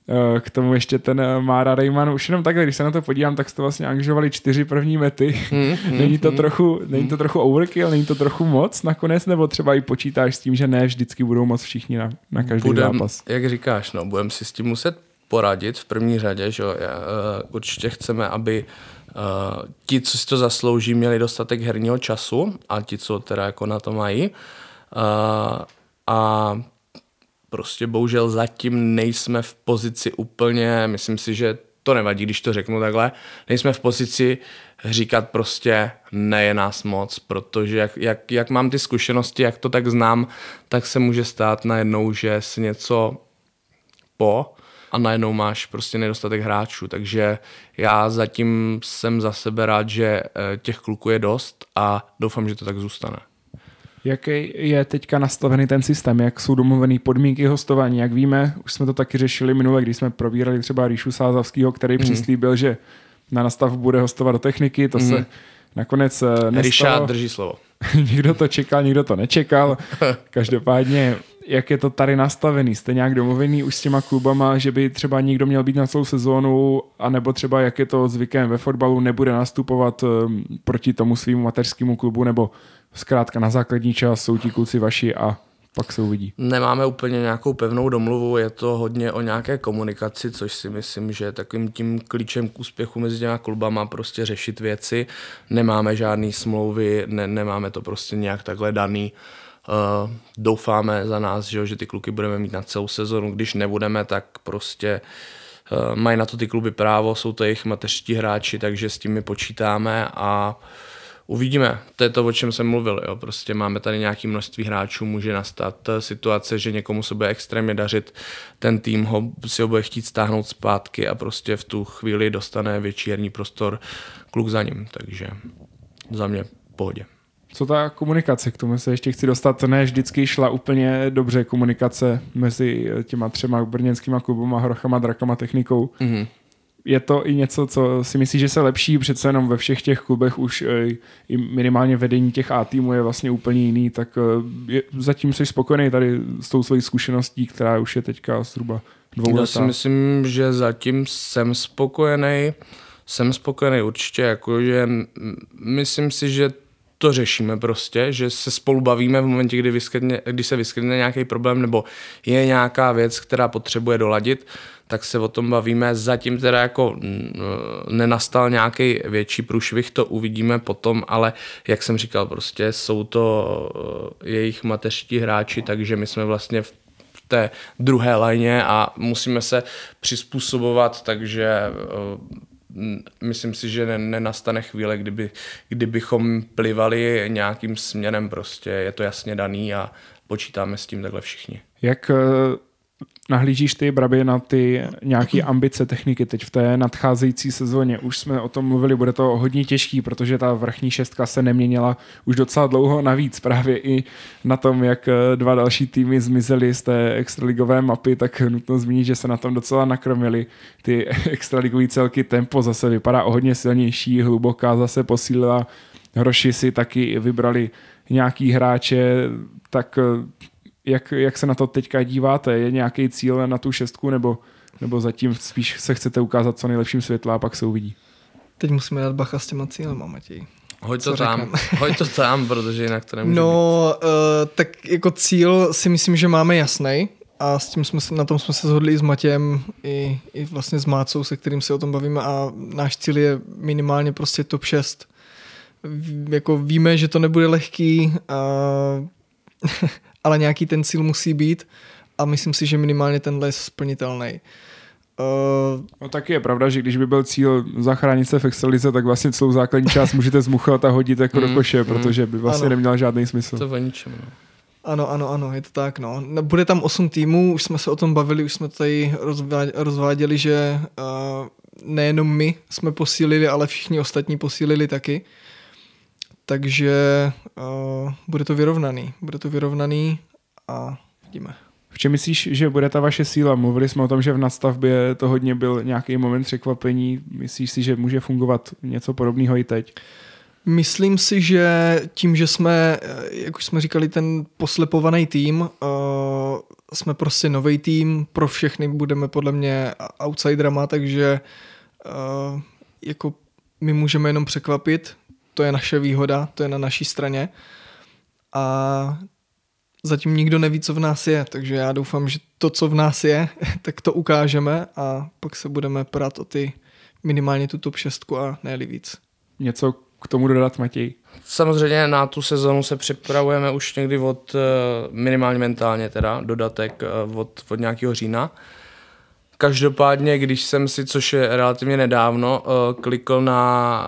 eh, k tomu ještě ten Mára Rejman. Už jenom takhle, když se na to podívám, tak jste vlastně angažovali čtyři první mety. Hmm, hmm, není, to hmm. trochu, není to trochu overkill, není to trochu moc nakonec, nebo třeba i počítáš s tím, že ne vždycky budou moc všichni na, na každý budem, zápas? Jak říkáš, no, budeme si s tím muset poradit v první řadě, že uh, určitě chceme, aby uh, ti, co si to zaslouží, měli dostatek herního času a ti, co teda jako na to mají. Uh, a prostě bohužel zatím nejsme v pozici úplně, myslím si, že to nevadí, když to řeknu takhle, nejsme v pozici říkat prostě ne je nás moc, protože jak, jak, jak mám ty zkušenosti, jak to tak znám, tak se může stát najednou, že si něco po a najednou máš prostě nedostatek hráčů, takže já zatím jsem za sebe rád, že eh, těch kluků je dost a doufám, že to tak zůstane. Jaký je teďka nastavený ten systém, jak jsou domluvený podmínky hostování, jak víme, už jsme to taky řešili minule, když jsme probírali třeba Ríšu Sázavského, který mm. přislíbil, že na nastav bude hostovat do techniky, to mm. se nakonec eh, nestalo. Ríša drží slovo. někdo to čekal, někdo to nečekal. Každopádně, jak je to tady nastavený? Jste nějak domluvený už s těma klubama, že by třeba někdo měl být na celou sezónu, anebo třeba jak je to zvykem ve fotbalu, nebude nastupovat um, proti tomu svýmu mateřskému klubu, nebo zkrátka na základní čas jsou ti kluci vaši a pak se uvidí. Nemáme úplně nějakou pevnou domluvu, je to hodně o nějaké komunikaci, což si myslím, že je takovým tím klíčem k úspěchu mezi těma klubama prostě řešit věci. Nemáme žádné smlouvy, ne, nemáme to prostě nějak takhle daný. Uh, doufáme za nás, že, že ty kluky budeme mít na celou sezonu. Když nebudeme, tak prostě uh, mají na to ty kluby právo, jsou to jejich mateřští hráči, takže s tím my počítáme a uvidíme. To je to, o čem jsem mluvil. Jo. Prostě máme tady nějaké množství hráčů, může nastat situace, že někomu se bude extrémně dařit, ten tým ho, si ho bude chtít stáhnout zpátky a prostě v tu chvíli dostane větší herní prostor kluk za ním. Takže za mě pohodě. Co ta komunikace, k tomu se ještě chci dostat, ne vždycky šla úplně dobře komunikace mezi těma třema brněnskýma klubama, Hrochama, Drakama, Technikou. Mm-hmm. Je to i něco, co si myslíš, že se lepší, přece jenom ve všech těch klubech už e, i minimálně vedení těch A týmů je vlastně úplně jiný, tak e, je, zatím jsi spokojený tady s tou svojí zkušeností, která už je teďka zhruba dvou Já si myslím, že zatím jsem spokojený. Jsem spokojený určitě, jakože myslím si, že to řešíme prostě, že se spolu bavíme v momentě, kdy, vyskytne, kdy se vyskytne nějaký problém nebo je nějaká věc, která potřebuje doladit, tak se o tom bavíme. Zatím teda jako nenastal nějaký větší průšvih, to uvidíme potom, ale jak jsem říkal, prostě jsou to eh, jejich mateřští hráči, takže my jsme vlastně v té druhé lajně a musíme se přizpůsobovat, takže eh, myslím si, že nenastane chvíle, kdyby, kdybychom plivali nějakým směrem prostě. Je to jasně daný a počítáme s tím takhle všichni. Jak eh, nahlížíš ty, Brabi, na ty nějaké ambice techniky teď v té nadcházející sezóně? Už jsme o tom mluvili, bude to hodně těžký, protože ta vrchní šestka se neměnila už docela dlouho navíc. Právě i na tom, jak eh, dva další týmy zmizely z té extraligové mapy, tak nutno zmínit, že se na tom docela nakromili. Ty extraligové celky tempo zase vypadá o hodně silnější, hluboká zase posílila. Hroši si taky vybrali nějaký hráče, tak eh, jak, jak se na to teďka díváte? Je nějaký cíl na tu šestku, nebo, nebo zatím spíš se chcete ukázat co nejlepším světla a pak se uvidí? Teď musíme dát bacha s těma cílema, Matěj. Hoď to tam, hoď to tam, protože jinak to nemůže No, být. Uh, tak jako cíl si myslím, že máme jasný a s tím jsme, na tom jsme se shodli i s Matějem, i, i vlastně s Mácou, se kterým se o tom bavíme a náš cíl je minimálně prostě top 6. V, jako víme, že to nebude lehký, uh, ale nějaký ten cíl musí být a myslím si, že minimálně tenhle je splnitelný. Uh, no taky je pravda, že když by byl cíl zachránit se v Excelize, tak vlastně celou základní část můžete zmuchat a hodit jako mm, do koše, mm, protože by vlastně ano. neměl žádný smysl. To ničem, no. Ano, ano, ano, je to tak, no. Bude tam 8 týmů, už jsme se o tom bavili, už jsme tady rozváděli, že uh, nejenom my jsme posílili, ale všichni ostatní posílili taky. Takže uh, bude to vyrovnaný. Bude to vyrovnaný a vidíme. V čem myslíš, že bude ta vaše síla? Mluvili jsme o tom, že v nastavbě to hodně byl nějaký moment překvapení. Myslíš si, že může fungovat něco podobného i teď? Myslím si, že tím, že jsme, jak už jsme říkali, ten poslepovaný tým, uh, jsme prostě nový tým, pro všechny budeme podle mě outsiderama, takže uh, jako my můžeme jenom překvapit, to je naše výhoda, to je na naší straně. A zatím nikdo neví, co v nás je, takže já doufám, že to, co v nás je, tak to ukážeme a pak se budeme prát o ty minimálně tu top 6 a ne víc. Něco k tomu dodat, Matěj? Samozřejmě na tu sezonu se připravujeme už někdy od, eh, minimálně mentálně teda, dodatek eh, od, od nějakého října. Každopádně, když jsem si, což je relativně nedávno, uh, klikl na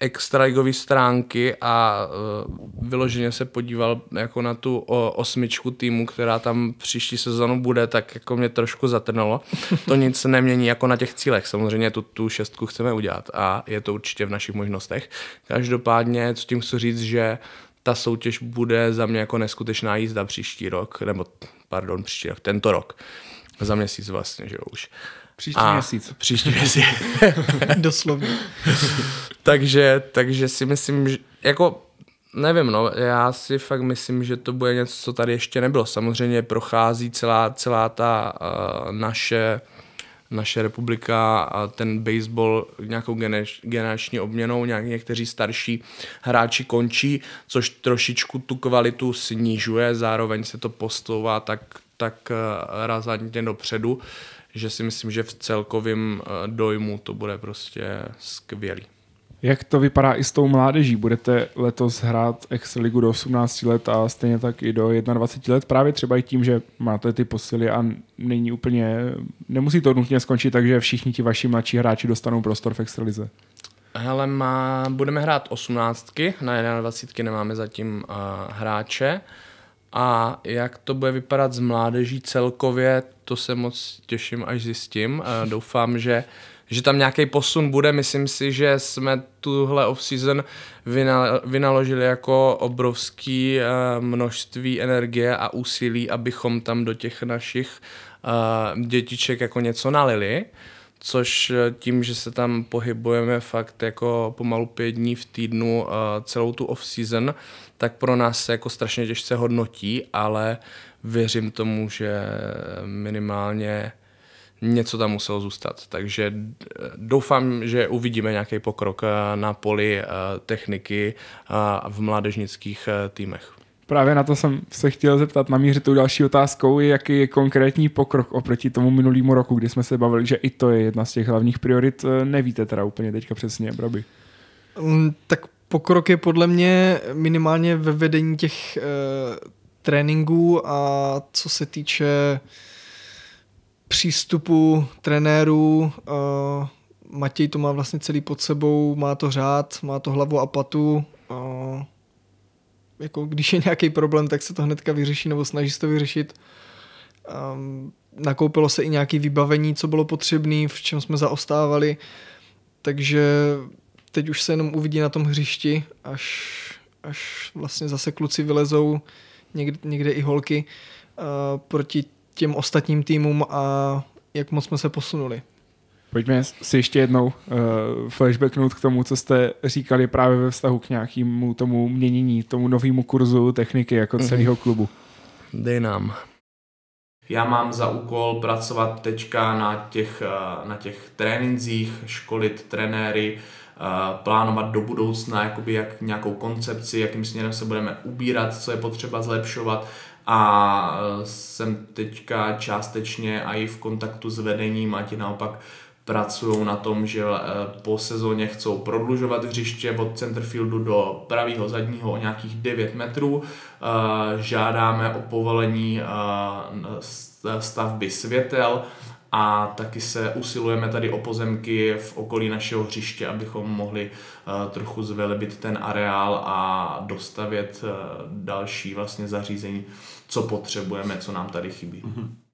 extraligové stránky a uh, vyloženě se podíval jako na tu osmičku týmu, která tam příští sezonu bude, tak jako mě trošku zatrnalo. To nic nemění jako na těch cílech. Samozřejmě tu, tu šestku chceme udělat a je to určitě v našich možnostech. Každopádně, co tím chci říct, že ta soutěž bude za mě jako neskutečná jízda příští rok, nebo pardon, příští rok, tento rok. Za měsíc vlastně, že jo, už. Příští a měsíc. Příští měsíc. Doslovně. takže, takže si myslím, že jako nevím, no, já si fakt myslím, že to bude něco, co tady ještě nebylo. Samozřejmě prochází celá, celá ta uh, naše naše republika a ten baseball nějakou generační obměnou, nějak někteří starší hráči končí, což trošičku tu kvalitu snižuje, zároveň se to postouvá tak tak eh, razantně dopředu, že si myslím, že v celkovém eh, dojmu to bude prostě skvělý. Jak to vypadá i s tou mládeží? Budete letos hrát Extraligu do 18 let a stejně tak i do 21 let? Právě třeba i tím, že máte ty posily a není úplně, nemusí to nutně skončit, takže všichni ti vaši mladší hráči dostanou prostor v Extralize. Hele, má, budeme hrát osmnáctky, na 21 nemáme zatím uh, hráče. A jak to bude vypadat s mládeží celkově, to se moc těším, až zjistím. Doufám, že že tam nějaký posun bude. Myslím si, že jsme tuhle off-season vynaložili jako obrovský uh, množství energie a úsilí, abychom tam do těch našich uh, dětiček jako něco nalili což eh, tím, že se tam pohybujeme fakt jako pomalu pět dní v týdnu uh, celou tu off-season, tak pro nás se jako strašně těžce hodnotí, ale věřím tomu, že minimálně něco tam muselo zůstat. Takže eh, doufám, že uvidíme nějaký pokrok na poli techniky v mládežnických týmech. Právě na to jsem se chtěl zeptat, namířit tou další otázkou, jaký je konkrétní pokrok oproti tomu minulýmu roku, kdy jsme se bavili, že i to je jedna z těch hlavních priorit. Eh, nevíte teda úplně teďka přesně, Braby. Mm, tak pokrok je podle mě minimálně ve vedení těch e, tréninků a co se týče přístupu trenérů, e, Matěj to má vlastně celý pod sebou, má to řád, má to hlavu a patu, e, jako když je nějaký problém, tak se to hnedka vyřeší nebo snaží se to vyřešit. Um, nakoupilo se i nějaké vybavení, co bylo potřebné, v čem jsme zaostávali, takže teď už se jenom uvidí na tom hřišti, až, až vlastně zase kluci vylezou, někde, někde i holky, uh, proti těm ostatním týmům a jak moc jsme se posunuli. Pojďme si ještě jednou uh, flashbacknout k tomu, co jste říkali právě ve vztahu k nějakému tomu měnění, tomu novému kurzu techniky jako mm-hmm. celého klubu. Dej nám. Já mám za úkol pracovat teďka na těch, eh, na těch trénincích, školit trenéry, eh, plánovat do budoucna jakoby jak nějakou koncepci, jakým směrem se budeme ubírat, co je potřeba zlepšovat a jsem teďka částečně i v kontaktu s vedením a ti naopak pracují na tom, že eh, po sezóně chcou prodlužovat hřiště od centerfieldu do pravého zadního o nějakých 9 metrů. Eh, žádáme o povolení eh, stavby světel a taky se usilujeme tady o pozemky v okolí našeho hřiště, abychom mohli trochu zvelebit ten areál a dostavět další vlastně zařízení, co potřebujeme, co nám tady chybí. Mm-hmm.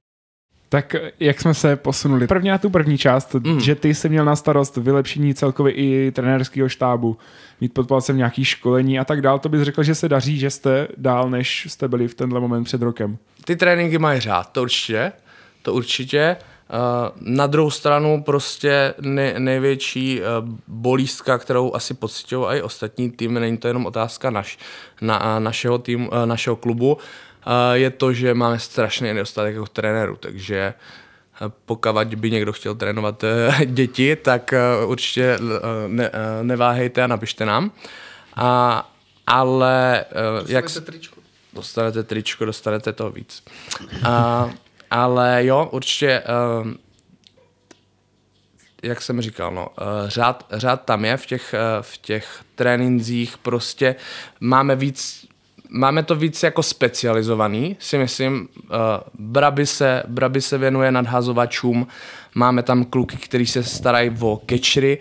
Tak jak jsme se posunuli? Prvně na tu první část, mm. že ty jsi měl na starost vylepšení celkově i trenérského štábu, mít pod palcem nějaký školení a tak dál, to bys řekl, že se daří, že jste dál, než jste byli v tenhle moment před rokem? Ty tréninky mají řád, to určitě, to určitě. Uh, na druhou stranu prostě nej, největší uh, bolístka, kterou asi pocitují i ostatní týmy, není to jenom otázka naš, na, našeho, tým, uh, našeho klubu, je to, že máme strašný nedostatek jako trenéru, takže eh, pokud by někdo chtěl trénovat eh, děti, tak eh, určitě ne, neváhejte a napište nám. A, ale jak... tričko. Dostanete tričko, dostanete toho víc. A, ale jo, určitě jak jsem říkal, no, řád, řád tam je v těch, v těch trénincích, prostě máme víc máme to víc jako specializovaný, si myslím. Uh, Braby, se, Braby se věnuje nadhazovačům, máme tam kluky, kteří se starají o catchery,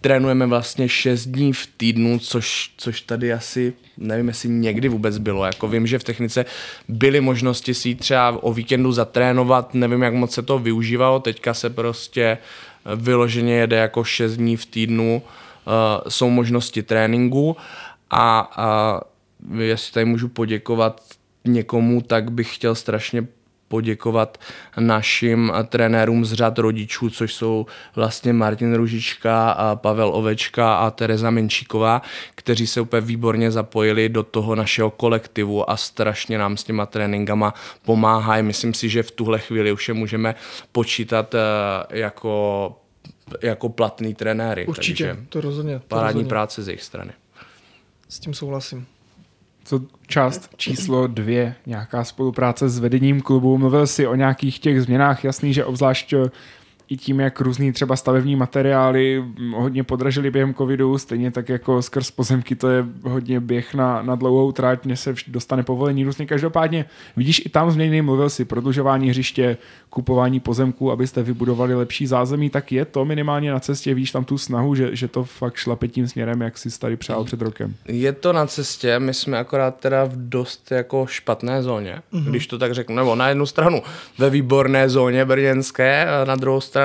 trénujeme vlastně 6 dní v týdnu, což, což tady asi, nevím, jestli někdy vůbec bylo. Jako vím, že v technice byly možnosti si třeba o víkendu zatrénovat, nevím, jak moc se to využívalo, teďka se prostě vyloženě jede jako 6 dní v týdnu, uh, jsou možnosti tréninku a, a jestli tady můžu poděkovat někomu, tak bych chtěl strašně poděkovat našim trenérům z řad rodičů, což jsou vlastně Martin Ružička, a Pavel Ovečka a Tereza Menčíková, kteří se úplně výborně zapojili do toho našeho kolektivu a strašně nám s těma tréninkama pomáhají. Myslím si, že v tuhle chvíli už je můžeme počítat eh, jako, jako platný trenéry. Určitě, takže to rozhodně. To parádní rozhodně. práce z jejich strany. S tím souhlasím co část číslo dvě, nějaká spolupráce s vedením klubu. Mluvil si o nějakých těch změnách, jasný, že obzvlášť i tím, jak různý třeba stavební materiály hodně podražili během covidu, stejně tak jako skrz pozemky to je hodně běh na, na dlouhou tráť, mě se dostane povolení různě. Každopádně vidíš i tam změny, mluvil si, prodlužování hřiště, kupování pozemků, abyste vybudovali lepší zázemí, tak je to minimálně na cestě, víš tam tu snahu, že, že to fakt šlape tím směrem, jak si tady přál před rokem. Je to na cestě, my jsme akorát teda v dost jako špatné zóně, mm-hmm. když to tak řeknu, nebo na jednu stranu ve výborné zóně brněnské, na druhou stranu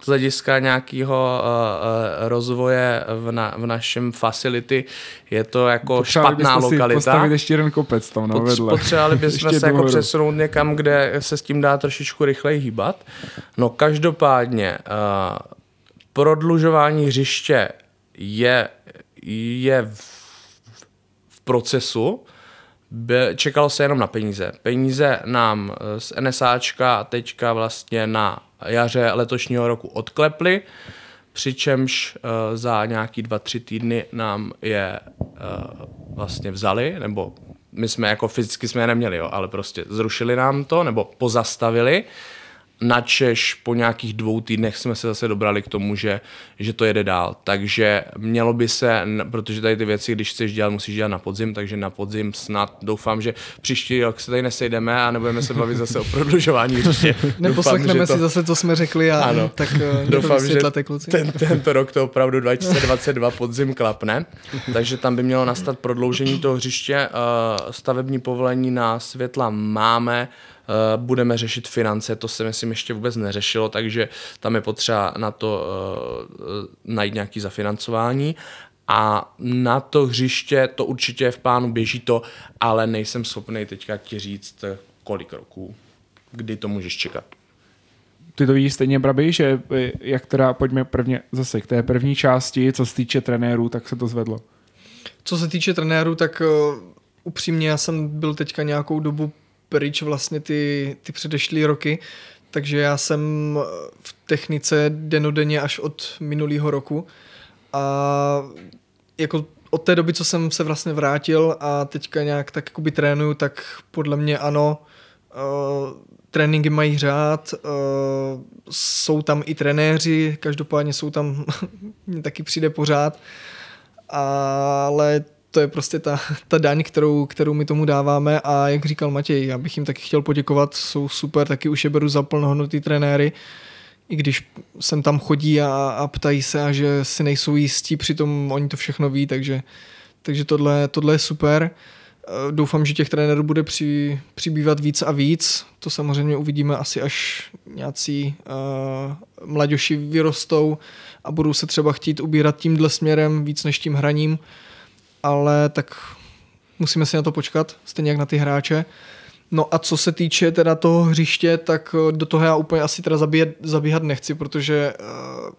z hlediska nějakého uh, uh, rozvoje v, na, v našem facility je to jako to špatná lokalita. postavit ještě jeden kopec tam na vedle. Potřebovali bychom se jako přesunout někam, kde se s tím dá trošičku rychleji hýbat. No každopádně uh, prodlužování hřiště je, je v, v procesu, by, čekalo se jenom na peníze. Peníze nám z NSAčka teďka vlastně na jaře letošního roku odklepli, přičemž uh, za nějaký dva, tři týdny nám je uh, vlastně vzali, nebo my jsme jako fyzicky jsme je neměli, jo, ale prostě zrušili nám to, nebo pozastavili. Načež po nějakých dvou týdnech jsme se zase dobrali k tomu, že, že to jede dál. Takže mělo by se, protože tady ty věci, když chceš dělat, musíš dělat na podzim, takže na podzim snad doufám, že příští rok se tady nesejdeme a nebudeme se bavit zase o prodlužování hřiště. Neposlechneme si to... zase, co jsme řekli a ano, tak uh, doufám, že kluci. Ten, tento rok to opravdu 2022 podzim klapne, takže tam by mělo nastat prodloužení toho hřiště. Uh, stavební povolení na světla máme, Eh, budeme řešit finance, to se myslím ještě vůbec neřešilo, takže tam je potřeba na to uh, najít nějaké zafinancování. A na to hřiště to určitě v plánu běží to, ale nejsem schopný teďka ti říct, kolik roků, kdy to můžeš čekat. Ty to vidíš stejně, Braby, že jak teda, pojďme prvně zase k té první části, co se týče trenérů, tak se to zvedlo. Co se týče trenérů, tak uh, upřímně já jsem byl teďka nějakou dobu pryč vlastně ty, ty předešlý roky, takže já jsem v technice denodenně až od minulého roku a jako od té doby, co jsem se vlastně vrátil a teďka nějak tak jakoby trénuju, tak podle mě ano, uh, tréninky mají řád, uh, jsou tam i trenéři, každopádně jsou tam, mně taky přijde pořád, ale to je prostě ta, ta daň, kterou, kterou my tomu dáváme a jak říkal Matěj, já bych jim taky chtěl poděkovat, jsou super, taky už je beru za plnohodnotný trenéry, i když sem tam chodí a, a ptají se a že si nejsou jistí, přitom oni to všechno ví, takže, takže tohle, tohle je super. Eh, doufám, že těch trenérů bude při, přibývat víc a víc. To samozřejmě uvidíme asi, až nějací uh, mladoši vyrostou a budou se třeba chtít ubírat tímhle směrem víc než tím hraním ale tak musíme si na to počkat, stejně jak na ty hráče. No a co se týče teda toho hřiště, tak eh, do toho já úplně asi teda zabíhat, zabíhat nechci, protože uh,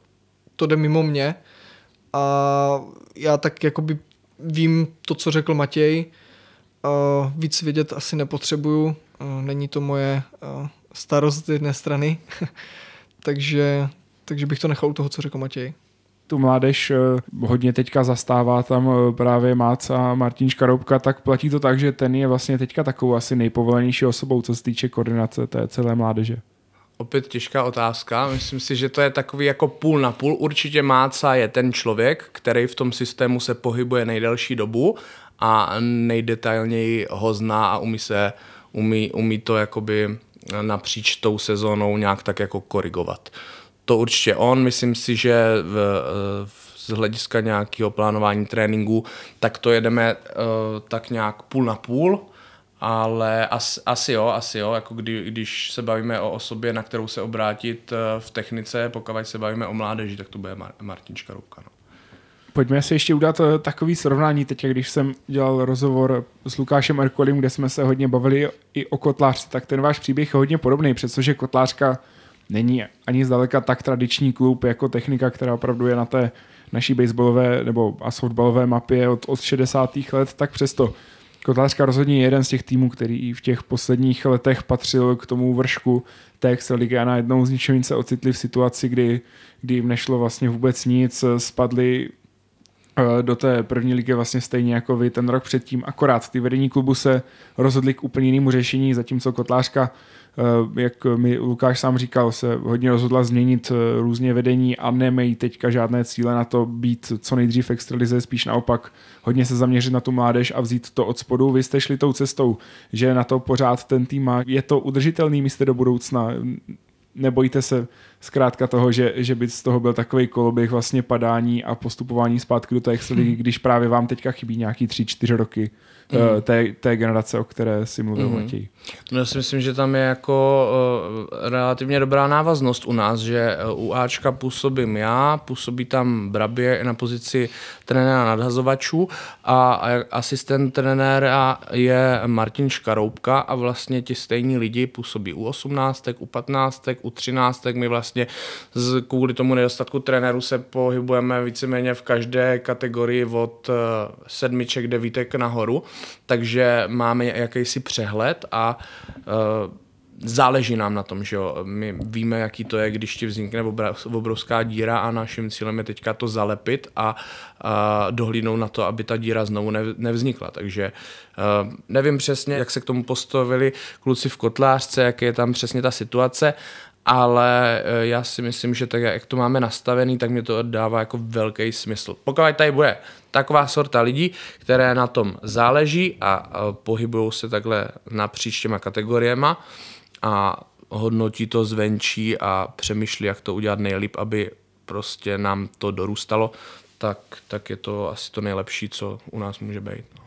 to jde mimo mě a já tak jakoby vím to, co řekl Matěj, uh, víc vědět asi nepotřebuju, není to moje starost z jedné strany, takže, takže bych to nechal u toho, co řekl Matěj tu mládež eh, hodně teďka zastává tam eh, právě Mác a Martin Škaroubka, tak platí to tak, že ten je vlastně teďka takovou asi nejpovolenější osobou, co se týče koordinace té celé mládeže. Opět těžká otázka. Myslím si, že to je takový jako půl na půl. Určitě Máca je ten člověk, který v tom systému se pohybuje nejdelší dobu a nejdetailněji ho zná a umí se, umí, umí to jakoby napříč tou sezónou nějak tak jako korigovat to určitě on. Myslím si, že v, z hlediska nějakého plánování tréninku, tak to jedeme uh, tak nějak půl na půl, ale asi, asi jo, asi jo, jako kdy, když se bavíme o osobě, na kterou se obrátit uh, v technice, pokud se bavíme o mládeži, tak to bude Mar- Martin Škarubka. No. Pojďme si ještě udělat eh, takový srovnání. Teď, když jsem dělal rozhovor s Lukášem Erkolim, kde jsme se hodně bavili i o kotlářce, tak ten váš příběh je hodně podobný, přestože kotlářka není ani zdaleka tak tradiční klub jako technika, která opravdu je na té naší baseballové nebo a softballové mapě od, od 60. let, tak přesto Kotlářka rozhodně je jeden z těch týmů, který v těch posledních letech patřil k tomu vršku té extraligy a najednou z ničeho se ocitli v situaci, kdy, kdy jim nešlo vlastně vůbec nic, spadli eh, do té první ligy vlastně stejně jako vy ten rok předtím, akorát ty vedení klubu se rozhodli k úplně jinému řešení, zatímco Kotlářka jak mi Lukáš sám říkal, se hodně rozhodla změnit eh, různě vedení a nemají teďka žádné cíle na to být co nejdřív extralize, spíš naopak hodně se zaměřit na tu mládež a vzít to od spodu. Vy jste šli tou cestou, že na to pořád ten tým má. Je to udržitelný místo do budoucna? Nebojíte se zkrátka toho, že, že by z toho byl takový koloběh vlastně padání a postupování zpátky do té extraligy, hmm. když právě vám teďka chybí nějaký tři, čtyři roky mm. té, té generace, o které si mluvil mm. Matěj. No, já si myslím, že tam je jako uh, relativně dobrá návaznost u nás, že u Ačka působím já, působí tam Brabě na pozici trenéra nadhazovačů a, a asistent trenéra je Martin Škaroubka a vlastně ti stejní lidi působí u 18, u 15, u 13. My vlastně z, kvůli tomu nedostatku trenéru se pohybujeme víceméně v každé kategorii od uh, sedmiček, devítek nahoru takže máme jakýsi přehled a uh, záleží nám na tom, že jo. My víme, jaký to je, když ti vznikne obrovská díra a naším cílem je teďka to zalepit a, a dohlídnout na to, aby ta díra znovu nevznikla. Takže uh, nevím přesně, jak se k tomu postavili kluci v kotlářce, jak je tam přesně ta situace, ale eh, já si myslím, že tak, jak to máme nastavený, tak mě to dává jako velký smysl. Pokud tady bude taková sorta lidí, které na tom záleží a pohybují se takhle napříč těma kategoriema a hodnotí to zvenčí a přemýšlí, jak to udělat nejlíp, aby prostě nám to dorůstalo, tak, tak je to asi to nejlepší, co u nás může být. No.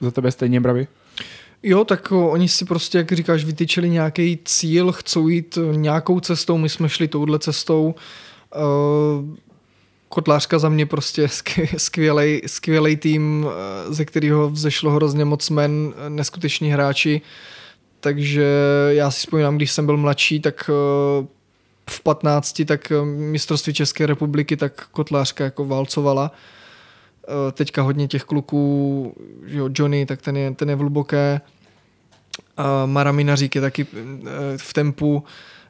Za tebe stejně, Bravi? Jo, tak oni si prostě, jak říkáš, vytyčili nějaký cíl, chcou jít nějakou cestou, my jsme šli touhle cestou. Uh, Kotlářka za mě prostě skvělej, skvělej tým, eh, ze kterého vzešlo hrozně moc men, neskuteční hráči. Takže já si vzpomínám, když jsem byl mladší, tak eh, v 15, tak mistrovství České republiky, tak Kotlářka jako válcovala. Teďka hodně těch kluků, že jo, Johnny, tak ten je, ten je v hluboké. A Mara Minařík je taky v tempu.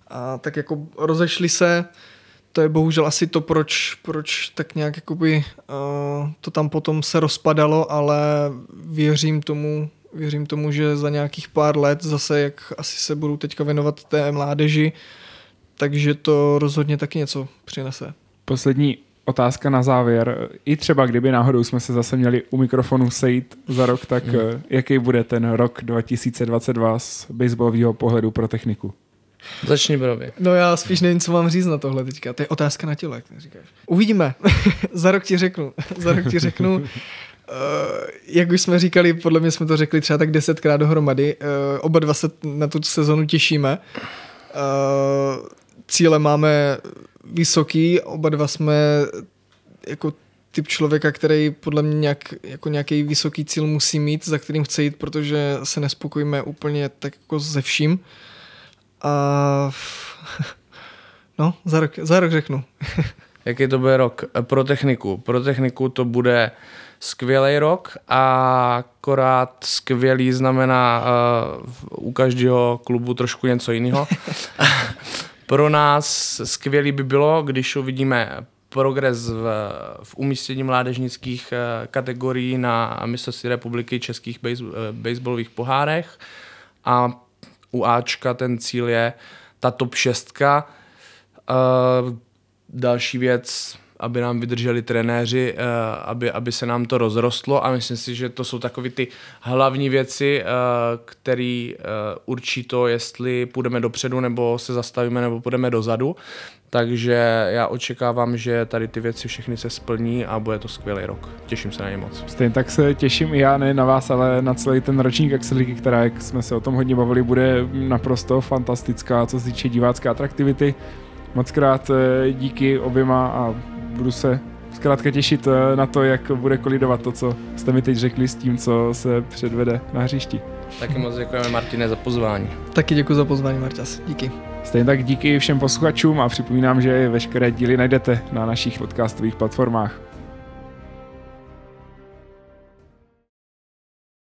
A tak jako rozešli se to je bohužel asi to, proč, proč tak nějak jakoby, uh, to tam potom se rozpadalo, ale věřím tomu, věřím tomu, že za nějakých pár let zase, jak asi se budou teďka věnovat té mládeži, takže to rozhodně taky něco přinese. Poslední otázka na závěr. I třeba kdyby náhodou jsme se zase měli u mikrofonu sejít za rok, tak hmm. jaký bude ten rok 2022 z baseballového pohledu pro techniku? Začni Brově. No já spíš nevím, co mám říct na tohle teďka. To je otázka na tělo, jak říkáš. Uvidíme. Za rok ti řeknu. Za rok ti řeknu. Uh, jak už jsme říkali, podle mě jsme to řekli třeba tak desetkrát dohromady. Uh, oba dva se na tu sezonu těšíme. Uh, cíle máme vysoký, oba dva jsme jako typ člověka, který podle mě nějak, jako nějaký vysoký cíl musí mít, za kterým chce jít, protože se nespokojíme úplně tak jako ze vším. A no, za rok, za rok řeknu. Jaký to bude rok pro techniku? Pro techniku to bude skvělý rok a akorát skvělý znamená uh, u každého klubu trošku něco jiného. pro nás skvělý by bylo, když uvidíme progres v, v umístění mládežnických uh, kategorií na mistrovství republiky českých base, baseballových pohárech a u Ačka ten cíl je ta top 6. Uh, další věc, aby nám vydrželi trenéři, uh, aby, aby se nám to rozrostlo a myslím si, že to jsou takové ty hlavní věci, uh, které uh, určí to, jestli půjdeme dopředu nebo se zastavíme nebo půjdeme dozadu. Takže já očekávám, že tady ty věci všechny se splní a bude to skvělý rok. Těším se na ně moc. Stejně tak se těším i já, ne na vás, ale na celý ten ročník Extraligy, která, jak jsme se o tom hodně bavili, bude naprosto fantastická, co se týče divácké atraktivity. Moc krát eh, díky oběma a budu se zkrátka těšit eh, na to, jak bude kolidovat to, co jste mi teď řekli s tím, co se předvede na hřišti. Taky moc děkujeme Martine za pozvání. Taky děkuji za pozvání, Marťas. Díky. Stejně tak díky všem posluchačům a připomínám, že veškeré díly najdete na našich podcastových platformách.